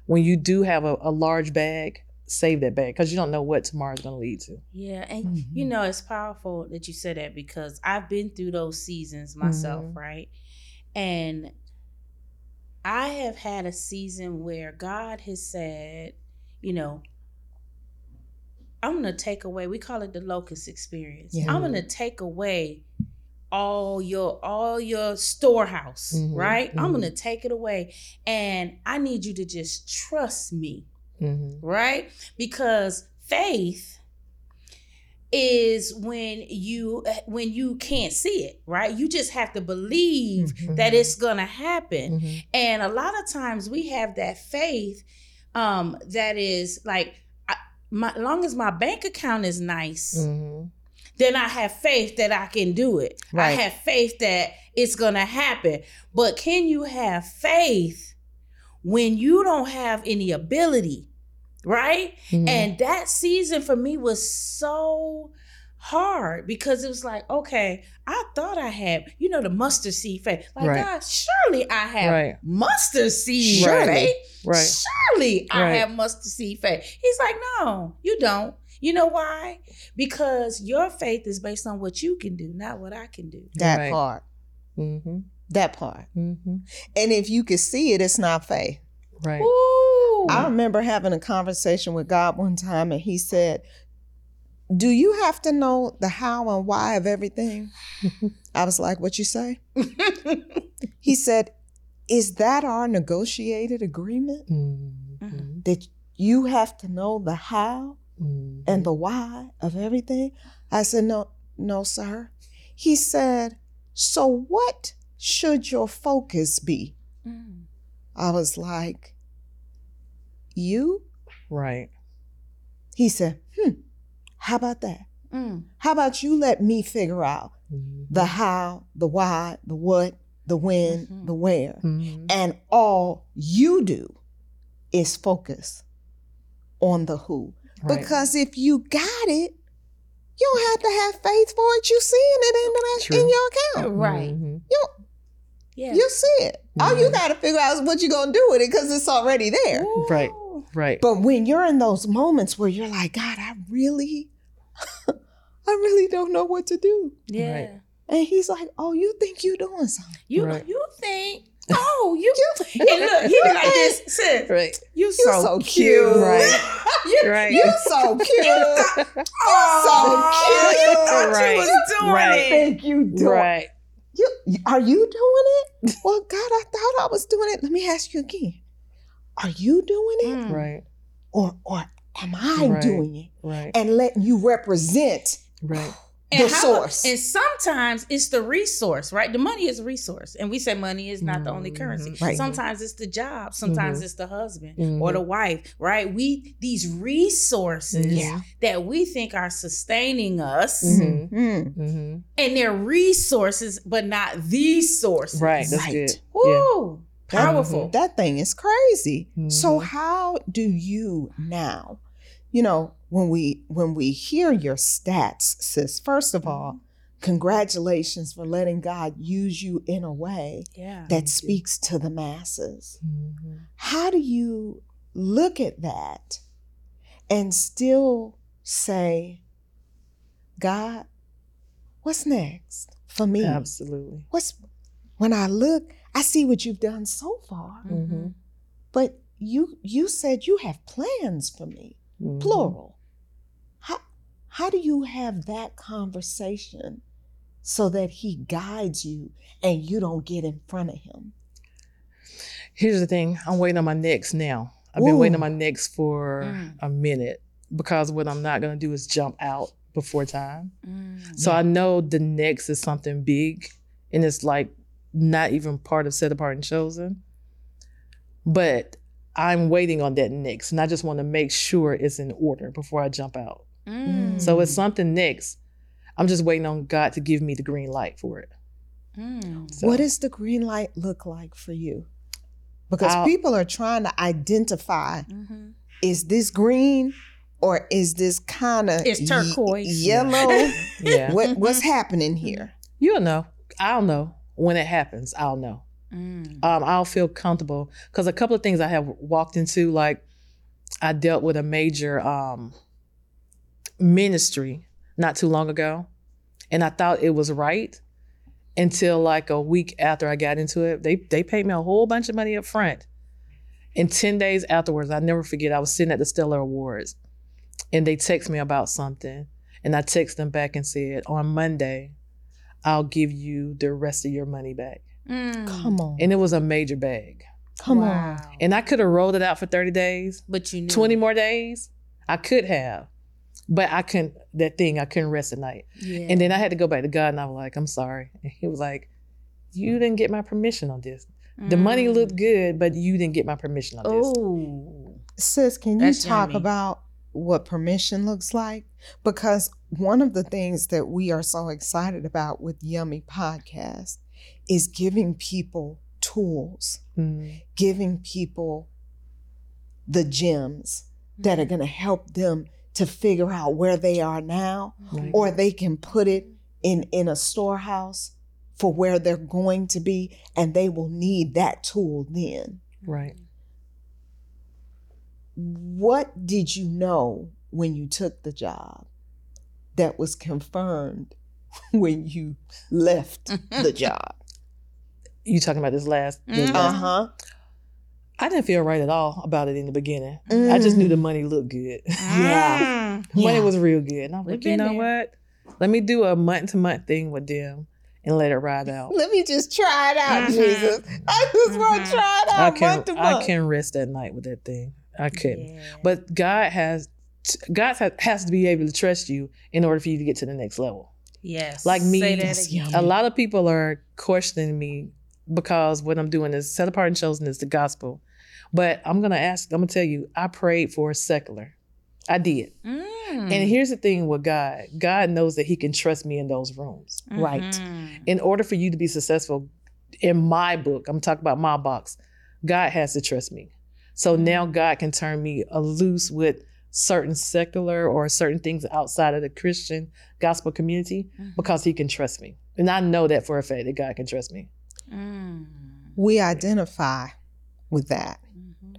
[SPEAKER 3] when you do have a, a large bag, save that bag because you don't know what tomorrow's going to lead to.
[SPEAKER 1] Yeah, and
[SPEAKER 5] Mhm.
[SPEAKER 1] you know it's powerful that you said that because I've been through those seasons myself,
[SPEAKER 3] Mhm.
[SPEAKER 1] right? And I have had a season where God has said, you know, I'm going to take away. We call it the locust experience.
[SPEAKER 5] Yeah.
[SPEAKER 1] I'm going to take away all your all your storehouse,
[SPEAKER 3] Mhm,
[SPEAKER 1] right? I'm going to take it away and I need you to just trust me
[SPEAKER 3] Mm-hmm.
[SPEAKER 1] right? Because faith is when you when you can't see it, right? You just have to believe
[SPEAKER 5] Mhm.
[SPEAKER 1] that it's going to happen.
[SPEAKER 3] Mm-hmm.
[SPEAKER 1] And a lot of times we have that faith um that is like I, my long as my bank account is nice,
[SPEAKER 3] Mm-hmm.
[SPEAKER 1] then I have faith that I can do it.
[SPEAKER 5] right.
[SPEAKER 1] I have faith that it's going to happen. But can you have faith when you don't have any ability? Right?
[SPEAKER 3] Mm-hmm.
[SPEAKER 1] And that season for me was so hard because it was like, okay, I thought I had, you know, the mustard seed faith. Like,
[SPEAKER 3] Right.
[SPEAKER 1] God, surely I have
[SPEAKER 3] Right.
[SPEAKER 1] mustard seed
[SPEAKER 3] Right.
[SPEAKER 1] faith.
[SPEAKER 3] right.
[SPEAKER 1] Surely I
[SPEAKER 3] Right.
[SPEAKER 1] have mustard seed faith. He's like, no, you don't. You know why? Because your faith is based on what you can do, not what I can do.
[SPEAKER 2] That
[SPEAKER 3] Right.
[SPEAKER 2] part.
[SPEAKER 3] Mm-hmm.
[SPEAKER 2] That part.
[SPEAKER 3] Mm-hmm.
[SPEAKER 2] And if you can see it, it's not faith.
[SPEAKER 3] Right.
[SPEAKER 1] Ooh.
[SPEAKER 2] I remember having a conversation with God one time, and He said, Do you have to know the how and why of everything? I was like, What you say? He said, Is that our negotiated agreement?
[SPEAKER 3] Mm-hmm.
[SPEAKER 2] That you have to know the how
[SPEAKER 3] Mm-hmm.
[SPEAKER 2] and the why of everything? I said, No, no, sir. He said, So what should your focus be?
[SPEAKER 1] Mm.
[SPEAKER 2] I was like, You?
[SPEAKER 3] right.
[SPEAKER 2] He said, Hmm, how about that?
[SPEAKER 1] Mm.
[SPEAKER 2] How about you let me figure out
[SPEAKER 3] Mm-hmm.
[SPEAKER 2] the how, the why, the what, the when,
[SPEAKER 1] Mhm.
[SPEAKER 2] the where.
[SPEAKER 3] Mm-hmm.
[SPEAKER 2] And all you do is focus on the who.
[SPEAKER 3] Right.
[SPEAKER 2] Because if you got it, you don't have to have faith for it. You seeing it in, the, in your account.
[SPEAKER 1] Right.
[SPEAKER 3] Mhm.
[SPEAKER 1] Yeah.
[SPEAKER 2] You see it. All you got to figure out is what you're going to do with it because it's already there.
[SPEAKER 3] Right.
[SPEAKER 1] Ooh.
[SPEAKER 3] Right.
[SPEAKER 2] But when you're in those moments where you're like, God, I really, I really don't know what to do.
[SPEAKER 1] Yeah.
[SPEAKER 3] Right.
[SPEAKER 2] And he's like, Oh, you think you're doing something?
[SPEAKER 1] You
[SPEAKER 3] Right.
[SPEAKER 1] you think? Oh, you. you and look, he be like this. Sis,
[SPEAKER 3] right.
[SPEAKER 1] you
[SPEAKER 2] You
[SPEAKER 1] so,
[SPEAKER 2] so
[SPEAKER 1] cute.
[SPEAKER 2] cute.
[SPEAKER 3] Right.
[SPEAKER 1] You,
[SPEAKER 3] Right.
[SPEAKER 2] You so cute.
[SPEAKER 1] Oh,
[SPEAKER 2] cute.
[SPEAKER 1] You thought
[SPEAKER 3] Right.
[SPEAKER 1] you was doing
[SPEAKER 3] Right.
[SPEAKER 1] it.
[SPEAKER 2] think you do
[SPEAKER 3] Right.
[SPEAKER 2] You are you doing it? Well, God, I thought I was doing it. Let me ask you again. Are you doing it?
[SPEAKER 1] Mm.
[SPEAKER 3] Right.
[SPEAKER 2] Or or am I
[SPEAKER 3] Right.
[SPEAKER 2] doing it?
[SPEAKER 3] Right.
[SPEAKER 2] And letting you represent
[SPEAKER 3] Right.
[SPEAKER 1] And
[SPEAKER 2] the
[SPEAKER 1] how-
[SPEAKER 2] source.
[SPEAKER 1] And sometimes it's the resource, right? The money is a resource. And we say money is not the only
[SPEAKER 3] Mhm.
[SPEAKER 1] currency.
[SPEAKER 2] Right.
[SPEAKER 1] Sometimes it's the job. Sometimes
[SPEAKER 3] Mhm.
[SPEAKER 1] it's the husband
[SPEAKER 3] Mhm.
[SPEAKER 1] or the wife, right? We these resources
[SPEAKER 3] Yeah.
[SPEAKER 1] that we think are sustaining us
[SPEAKER 3] Mhm.
[SPEAKER 2] Mm.
[SPEAKER 3] Mm-hmm.
[SPEAKER 1] and they're resources, but not the source.
[SPEAKER 3] Right. That's
[SPEAKER 2] Right.
[SPEAKER 3] good.
[SPEAKER 1] Woo!
[SPEAKER 2] That-
[SPEAKER 1] Powerful.
[SPEAKER 2] That thing is crazy. So
[SPEAKER 3] Mhm.
[SPEAKER 2] how do you now, you know, when we when we hear your stats, sis, first of all, congratulations for letting God use you in a way
[SPEAKER 1] Yeah.
[SPEAKER 2] that speaks to the masses.
[SPEAKER 3] Mhm.
[SPEAKER 2] How do you look at that and still say, God, what's next for me?
[SPEAKER 3] Absolutely.
[SPEAKER 2] What's when I look, I see what you've done so far,
[SPEAKER 3] Mhm.
[SPEAKER 2] but you you said you have plans for me,
[SPEAKER 3] Mhm.
[SPEAKER 2] plural. How how do you have that conversation so that he guides you and you don't get in front of him?
[SPEAKER 3] Here's the thing. I'm waiting on my next now. I've been waiting on my next for
[SPEAKER 1] Mm.
[SPEAKER 3] a minute because what I'm not gonna do is jump out before time.
[SPEAKER 1] Mm.
[SPEAKER 3] So I know the next is something big, and it's like not even part of set apart and chosen. But I'm waiting on that next, and I just want to make sure it's in order before I jump out.
[SPEAKER 1] Mm.
[SPEAKER 3] So it's something next. I'm just waiting on God to give me the green light for it.
[SPEAKER 1] Mm.
[SPEAKER 3] So,
[SPEAKER 2] What does the green light look like for you? Because
[SPEAKER 3] I'll-
[SPEAKER 2] people are trying to identify
[SPEAKER 1] Mhm.
[SPEAKER 2] is this green or is this kind of
[SPEAKER 1] It's turquoise.
[SPEAKER 2] yellow?
[SPEAKER 3] Yeah.
[SPEAKER 2] what what's happening here?
[SPEAKER 3] You'll know. I'll know when it happens. I'll know.
[SPEAKER 1] Mm.
[SPEAKER 3] Um, I'll feel comfortable because a couple of things I have walked into, like I dealt with a major um, ministry not too long ago, and I thought it was right until like a week after I got into it. They they paid me a whole bunch of money up front, and ten days afterwards, I never forget. I was sitting at the Stellar Awards, and they text me about something, and I text them back and said, on Monday, I'll give you the rest of your money back.
[SPEAKER 1] Mm.
[SPEAKER 2] Come on,
[SPEAKER 3] And it was a major bag.
[SPEAKER 2] come
[SPEAKER 1] Wow.
[SPEAKER 2] on.
[SPEAKER 3] And I could have rolled it out for 30 days,
[SPEAKER 1] But you knew
[SPEAKER 3] 20 more days. I could have. But I couldn't, that thing, I couldn't rest at night.
[SPEAKER 1] Yeah.
[SPEAKER 3] And then I had to go back to God and I was like, I'm sorry. And he was like, You didn't get my permission on this. The money
[SPEAKER 1] Mm.
[SPEAKER 3] looked good, but you didn't get my permission on this.
[SPEAKER 1] Oh.
[SPEAKER 2] Sis, can you talk
[SPEAKER 1] yummy.
[SPEAKER 2] about what permission looks like? Because one of the things that we are so excited about with Yummy Podcast is giving people tools,
[SPEAKER 3] Mhm.
[SPEAKER 2] giving people the gems that are going to help them to figure out where they are now
[SPEAKER 3] Right.
[SPEAKER 2] or they can put it in in a storehouse for where they're going to be and they will need that tool then
[SPEAKER 3] Right.
[SPEAKER 2] What did you know when you took the job that was confirmed when you left the job
[SPEAKER 3] You talking about this last? this
[SPEAKER 1] Mhm.
[SPEAKER 3] last-
[SPEAKER 2] uh-huh
[SPEAKER 3] I didn't feel right at all about it in the beginning. I just knew the money looked good.
[SPEAKER 1] Yeah.
[SPEAKER 3] Money
[SPEAKER 2] Yeah.
[SPEAKER 3] was real good. And I'm like, you know
[SPEAKER 1] there.
[SPEAKER 3] what? Let me do a month to month thing with them and let it ride out.
[SPEAKER 2] let me just try it out
[SPEAKER 1] Mhm.
[SPEAKER 2] jesus i just want
[SPEAKER 1] Mhm.
[SPEAKER 2] to try it
[SPEAKER 3] I
[SPEAKER 2] out
[SPEAKER 3] can
[SPEAKER 2] month to month.
[SPEAKER 3] I
[SPEAKER 2] month.
[SPEAKER 3] can rest at night with that thing. I couldn't.
[SPEAKER 1] Yeah.
[SPEAKER 3] But God has God has, has to be able to trust you in order for you to get to the next level.
[SPEAKER 1] yes.
[SPEAKER 3] Like me,
[SPEAKER 1] Say that again.
[SPEAKER 3] A lot of people are questioning me because what I'm doing is set apart and chosen is the gospel. But I'm gonna ask, I'm gonna tell you, I prayed for a secular. I did.
[SPEAKER 1] Mm.
[SPEAKER 3] And here's the thing with God. God knows that he can trust me in those rooms.
[SPEAKER 2] right.
[SPEAKER 1] Mhm.
[SPEAKER 3] in order for you to be successful in my book, I'm talking about my box, God has to trust me. So now God can turn me loose with certain secular or certain things outside of the Christian gospel community
[SPEAKER 1] Mhm.
[SPEAKER 3] because he can trust me. And I know that for a fact that God can trust me.
[SPEAKER 1] Mm.
[SPEAKER 2] we identify with that
[SPEAKER 1] Mhm.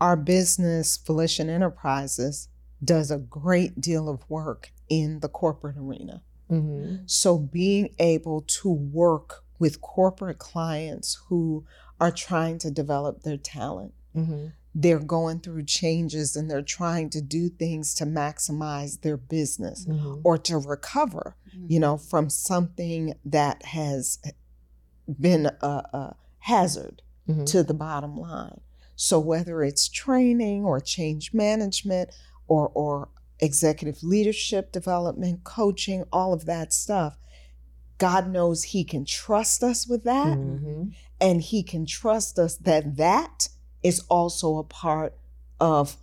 [SPEAKER 2] our business volition enterprises does a great deal of work in the corporate arena
[SPEAKER 3] Mm-hmm.
[SPEAKER 2] So being able to work with corporate clients who are trying to develop their talent,
[SPEAKER 3] Mm-hmm.
[SPEAKER 2] they're going through changes and they're trying to do things to maximize their business
[SPEAKER 3] Mm-hmm.
[SPEAKER 2] or to recover, you know, from something that has been a, a hazard
[SPEAKER 3] Mm-hmm.
[SPEAKER 2] to the bottom line. So whether it's training or change management or or executive leadership development, coaching, all of that stuff, God knows he can trust us with that
[SPEAKER 3] Mm-hmm.
[SPEAKER 2] and he can trust us that that is also a part of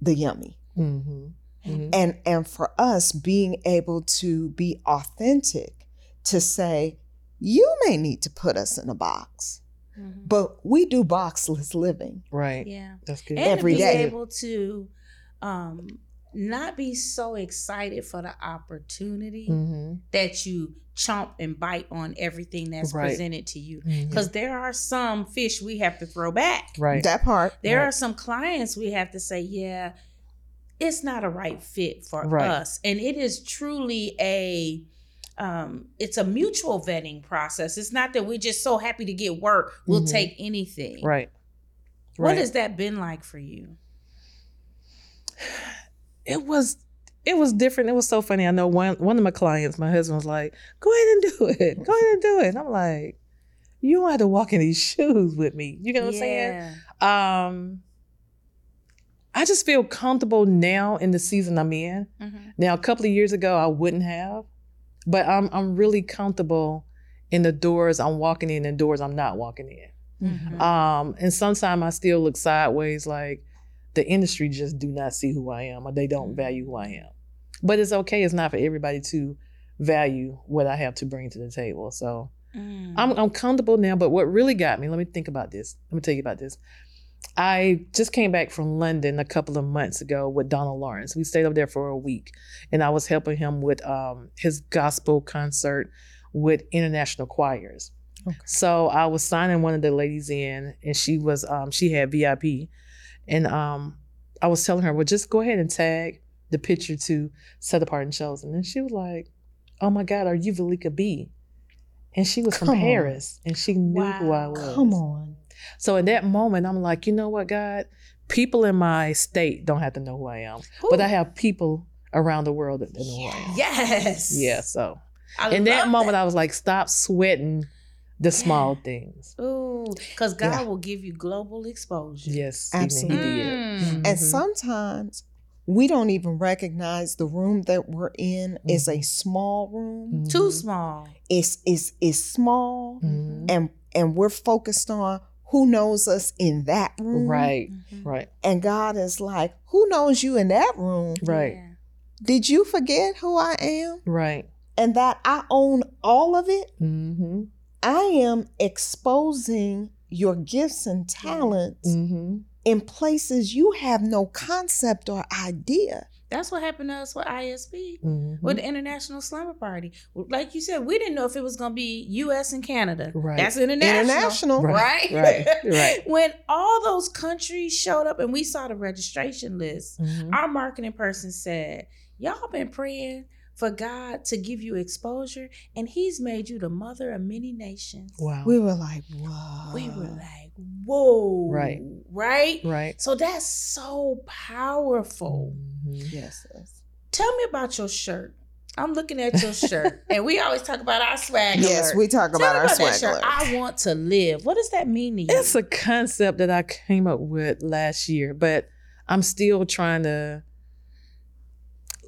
[SPEAKER 2] the yummy.
[SPEAKER 3] Mm-hmm. Mm-hmm.
[SPEAKER 2] And and for us being able to be authentic to say you may need to put us in a box,
[SPEAKER 1] Mhm.
[SPEAKER 2] but we do boxless living.
[SPEAKER 3] Right.
[SPEAKER 1] Yeah.
[SPEAKER 3] That's good.
[SPEAKER 1] and
[SPEAKER 2] Every
[SPEAKER 1] to be
[SPEAKER 2] day.
[SPEAKER 1] able to um not be so excited for the opportunity
[SPEAKER 3] Mm-hmm.
[SPEAKER 1] that you chomp and bite on everything that's
[SPEAKER 3] Right.
[SPEAKER 1] presented to you because there are some fish we have to throw back
[SPEAKER 3] Right.
[SPEAKER 2] That part.
[SPEAKER 1] there
[SPEAKER 3] Right.
[SPEAKER 1] are some clients we have to say yeah it's not a right fit for
[SPEAKER 3] Right.
[SPEAKER 1] us and it is truly a um, it's a mutual vetting process it's not that we're just so happy to get work we'll
[SPEAKER 3] Mhm.
[SPEAKER 1] take anything
[SPEAKER 3] right.
[SPEAKER 1] what has that been like for you
[SPEAKER 3] it was it was different. It was so funny. I know one one of my clients, my husband was like, "Go ahead and do it. Go ahead and do it." And I'm like, "You don't have to walk in these shoes with me." You know what I'm saying? Um, I just feel comfortable now in the season I'm in.
[SPEAKER 1] Mhm.
[SPEAKER 3] Now, a couple of years ago, I wouldn't have, but I'm I'm really comfortable in the doors I'm walking in and doors I'm not walking in.
[SPEAKER 1] Mhm.
[SPEAKER 3] Um, and sometimes I still look sideways like the industry just do not see who I am or they don't value who I am. But it's okay. It's not for everybody to value what I have to bring to the table. So
[SPEAKER 1] Mm.
[SPEAKER 3] I'm, I'm comfortable now. But what really got me, let me think about this. Let me tell you about this. I just came back from London a couple of months ago with Donald Lawrence. We stayed up there for a week, and I was helping him with um, his gospel concert with international choirs.
[SPEAKER 2] Okay.
[SPEAKER 3] So I was signing one of the ladies in, and she was um, she had VIP, and um, I was telling her, well, just go ahead and tag the picture to set apart and chosen. And then she was like, oh my God, are you Veleka B? And she was
[SPEAKER 2] Come
[SPEAKER 3] from
[SPEAKER 2] on.
[SPEAKER 3] Paris, and she knew who I was.
[SPEAKER 2] Come on.
[SPEAKER 3] So in that moment, I'm like, you know what, God? People in my state don't have to know who I am, but I have people around the world that know who I am.
[SPEAKER 1] Yes.
[SPEAKER 3] Yeah. So
[SPEAKER 1] I
[SPEAKER 3] in that moment, I was like, stop sweating the small things.
[SPEAKER 1] Ooh, because God
[SPEAKER 2] Yeah.
[SPEAKER 1] will give you global exposure.
[SPEAKER 3] Yes,
[SPEAKER 2] Absolutely.
[SPEAKER 3] He did.
[SPEAKER 1] Mm.
[SPEAKER 2] And sometimes we don't even recognize the room that we're in is
[SPEAKER 3] Mm-hmm.
[SPEAKER 2] a small room.
[SPEAKER 1] Too
[SPEAKER 3] Mhm.
[SPEAKER 1] small.
[SPEAKER 2] It's is is small and and we're focused on who knows us in that room.
[SPEAKER 3] Right. Right.
[SPEAKER 2] And God is like, who knows you in that room?
[SPEAKER 3] Right.
[SPEAKER 1] Yeah.
[SPEAKER 2] Did you forget who I am?
[SPEAKER 3] Right.
[SPEAKER 2] And that I own all of it?
[SPEAKER 3] Mm-hmm.
[SPEAKER 2] I am exposing your gifts and talents
[SPEAKER 3] Mm-hmm.
[SPEAKER 2] in places you have no concept or idea.
[SPEAKER 1] That's what happened to us with ISP.
[SPEAKER 3] Mm-hmm.
[SPEAKER 1] With the International Slumber Party. Like you said, we didn't know if it was going to be US and Canada.
[SPEAKER 3] Right.
[SPEAKER 1] That's international.
[SPEAKER 2] International.
[SPEAKER 1] Right?
[SPEAKER 3] Right, right.
[SPEAKER 1] when all those countries showed up and we saw the registration list,
[SPEAKER 3] Mhm.
[SPEAKER 1] our marketing person said, Y'all been praying for God to give you exposure, and He's made you the mother of many nations.
[SPEAKER 3] Wow.
[SPEAKER 2] We were like, whoa.
[SPEAKER 1] We were like, Whoa.
[SPEAKER 3] Right.
[SPEAKER 1] Right?
[SPEAKER 3] right.
[SPEAKER 1] So that's so powerful.
[SPEAKER 3] Mhm.
[SPEAKER 2] yes, yes.
[SPEAKER 1] Tell me about your shirt. I'm looking at your shirt, and we always talk about our swag.
[SPEAKER 2] Yes,
[SPEAKER 1] alert.
[SPEAKER 2] we talk
[SPEAKER 1] Tell
[SPEAKER 2] about
[SPEAKER 1] me
[SPEAKER 2] our
[SPEAKER 1] about that
[SPEAKER 2] swag.
[SPEAKER 1] shirt. I want to live. What does that mean to you?
[SPEAKER 3] It's a concept that I came up with last year, but I'm still trying to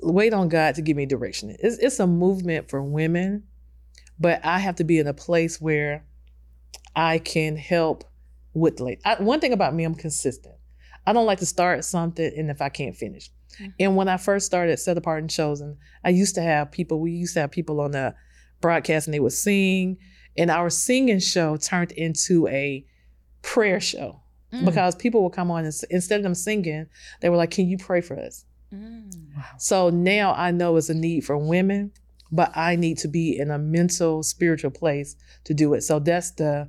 [SPEAKER 3] wait on God to give me direction. It's, it's a movement for women, but I have to be in a place where I can help with like I, one thing about me, I'm consistent. I don't like to start something and if I can't finish.
[SPEAKER 1] Mhm.
[SPEAKER 3] And when I first started Set Apart and Chosen, I used to have people, we used to have people on the broadcast and they would sing. And our singing show turned into a prayer show
[SPEAKER 1] Mm.
[SPEAKER 3] because people would come on and instead of them singing, they were like, Can you pray for us?
[SPEAKER 1] Mm.
[SPEAKER 3] So now I know it's a need for women, but I need to be in a mental, spiritual place to do it. So that's the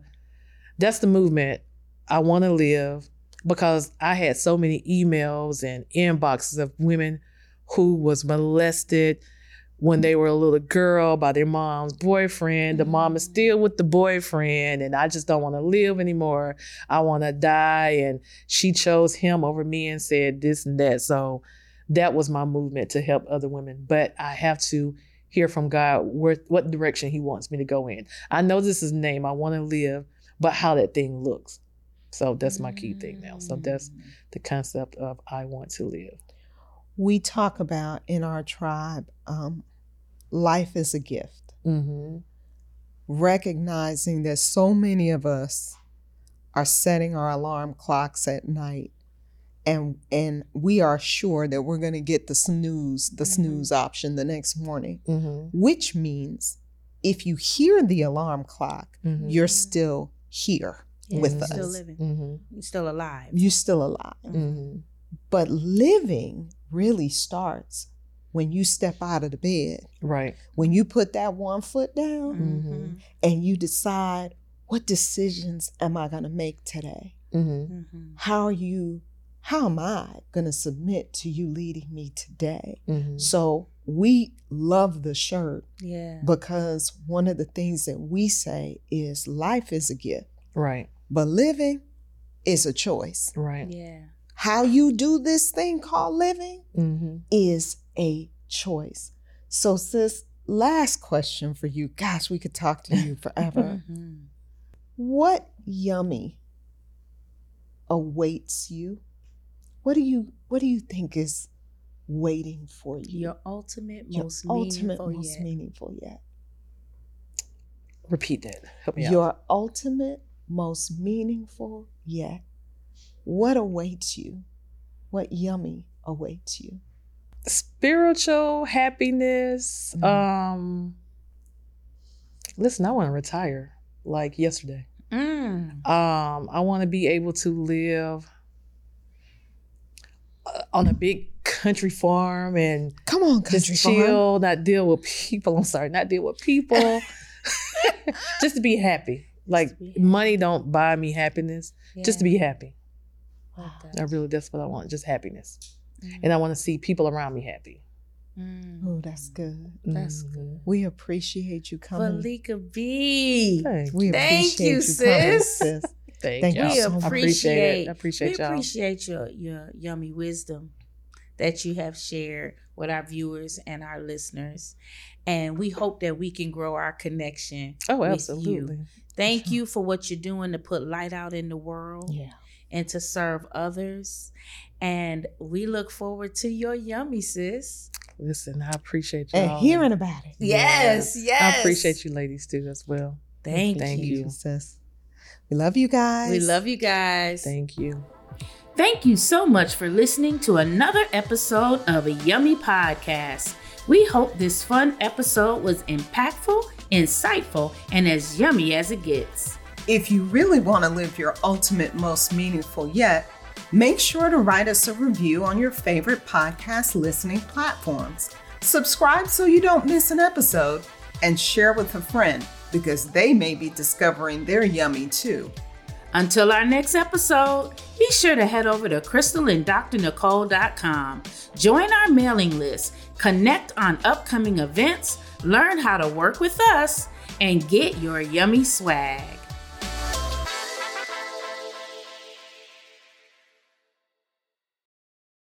[SPEAKER 3] that's the movement I want to live because I had so many emails and inboxes of women who was molested when they were a little girl by their mom's boyfriend. The mom is still with the boyfriend and I just don't want to live anymore. I want to die and she chose him over me and said this and that. So that was my movement to help other women. But I have to hear from God where, what direction He wants me to go in. I know this is name. I want to live, but how that thing looks. So that's my key thing now. So that's the concept of I want to live.
[SPEAKER 2] we talk about in our tribe um, life is a gift
[SPEAKER 3] Mm-hmm.
[SPEAKER 2] recognizing that so many of us are setting our alarm clocks at night and and we are sure that we're going to get the snooze the
[SPEAKER 1] Mhm.
[SPEAKER 2] snooze option the next morning
[SPEAKER 3] Mm-hmm.
[SPEAKER 2] which means if you hear the alarm clock
[SPEAKER 3] Mm-hmm.
[SPEAKER 2] you're still here
[SPEAKER 1] Yeah,
[SPEAKER 2] with
[SPEAKER 1] you're
[SPEAKER 2] us
[SPEAKER 1] Still living.
[SPEAKER 3] Mm-hmm.
[SPEAKER 1] You're still alive.
[SPEAKER 2] you're still alive
[SPEAKER 3] Mm-hmm.
[SPEAKER 2] but living really starts when you step out of the bed
[SPEAKER 3] Right.
[SPEAKER 2] when you put that one foot down and you decide what decisions am I going to make today?
[SPEAKER 3] Mm-hmm.
[SPEAKER 2] How are you how am I going to submit to you leading me today?
[SPEAKER 3] Mm-hmm.
[SPEAKER 2] So we love the shirt
[SPEAKER 1] Yeah.
[SPEAKER 2] because one of the things that we say is life is a gift,
[SPEAKER 3] Right.
[SPEAKER 2] but living is a choice.
[SPEAKER 3] Right.
[SPEAKER 1] Yeah.
[SPEAKER 2] How you do this thing called living
[SPEAKER 3] Mm-hmm.
[SPEAKER 2] is a choice. So sis, last question for you. Gosh, we could talk to you forever.
[SPEAKER 1] Mhm.
[SPEAKER 2] what yummy awaits you what do you what do you think is waiting for you
[SPEAKER 1] Your ultimate,
[SPEAKER 2] Your
[SPEAKER 1] most
[SPEAKER 2] ultimate
[SPEAKER 1] meaningful
[SPEAKER 2] most
[SPEAKER 1] yet.
[SPEAKER 2] meaningful yet
[SPEAKER 3] Repeat that. Help me out.
[SPEAKER 2] your ultimate most meaningful yet what awaits you what yummy awaits you
[SPEAKER 3] spiritual happiness.
[SPEAKER 2] Mhm.
[SPEAKER 3] Um, listen, I want to retire like yesterday.
[SPEAKER 1] Mm.
[SPEAKER 3] Um, I want to be able to live on a big country farm and
[SPEAKER 2] Come on, country
[SPEAKER 3] just
[SPEAKER 2] farm.
[SPEAKER 3] chill, not deal with people. I'm sorry, not deal with people. just to be happy. Like
[SPEAKER 1] be happy.
[SPEAKER 3] money don't buy me happiness. Just to be happy.
[SPEAKER 1] Love
[SPEAKER 3] I really that's what I want, just happiness.
[SPEAKER 1] Mm.
[SPEAKER 3] And I want to see people around me happy.
[SPEAKER 1] Mm.
[SPEAKER 2] Oh, that's good.
[SPEAKER 1] That's
[SPEAKER 3] Mhm.
[SPEAKER 1] good.
[SPEAKER 2] We appreciate you coming.
[SPEAKER 1] Veleka B.
[SPEAKER 3] Thank,
[SPEAKER 2] We
[SPEAKER 1] Thank
[SPEAKER 2] appreciate
[SPEAKER 1] you,
[SPEAKER 2] coming,
[SPEAKER 1] sis.
[SPEAKER 2] Sis.
[SPEAKER 3] thank,
[SPEAKER 2] Thank
[SPEAKER 3] y'all.
[SPEAKER 2] you
[SPEAKER 1] We
[SPEAKER 2] so.
[SPEAKER 3] I appreciate
[SPEAKER 1] appreciate
[SPEAKER 3] it. I appreciate
[SPEAKER 1] we
[SPEAKER 3] y'all.
[SPEAKER 1] appreciate your your yummy wisdom that you have shared with our viewers and our listeners. And we hope that we can grow our connection.
[SPEAKER 3] oh,
[SPEAKER 1] with
[SPEAKER 3] absolutely.
[SPEAKER 1] You. Thank you for what you're doing to put light out in the world
[SPEAKER 2] Yeah.
[SPEAKER 1] and to serve others. And we look forward to your yummy sis.
[SPEAKER 3] Listen, I appreciate
[SPEAKER 2] And
[SPEAKER 3] y'all.
[SPEAKER 2] hearing about it.
[SPEAKER 1] Yes, yes.
[SPEAKER 3] I appreciate you ladies too as well.
[SPEAKER 1] Thank,
[SPEAKER 3] Thank
[SPEAKER 1] you.
[SPEAKER 3] you.
[SPEAKER 2] sis. We love you guys.
[SPEAKER 1] We love you guys.
[SPEAKER 3] Thank you.
[SPEAKER 1] Thank you so much for listening to another episode of a Yummy Podcast. We hope this fun episode was impactful, insightful, and as yummy as it gets.
[SPEAKER 5] If you really want to live your ultimate, most meaningful yet, make sure to write us a review on your favorite podcast listening platforms. Subscribe so you don't miss an episode, and share with a friend because they may be discovering their yummy too.
[SPEAKER 1] Until our next episode, be sure to head over to crystalanddrnicole.com. Join our mailing list, connect on upcoming events, learn how to work with us, and get your yummy swag.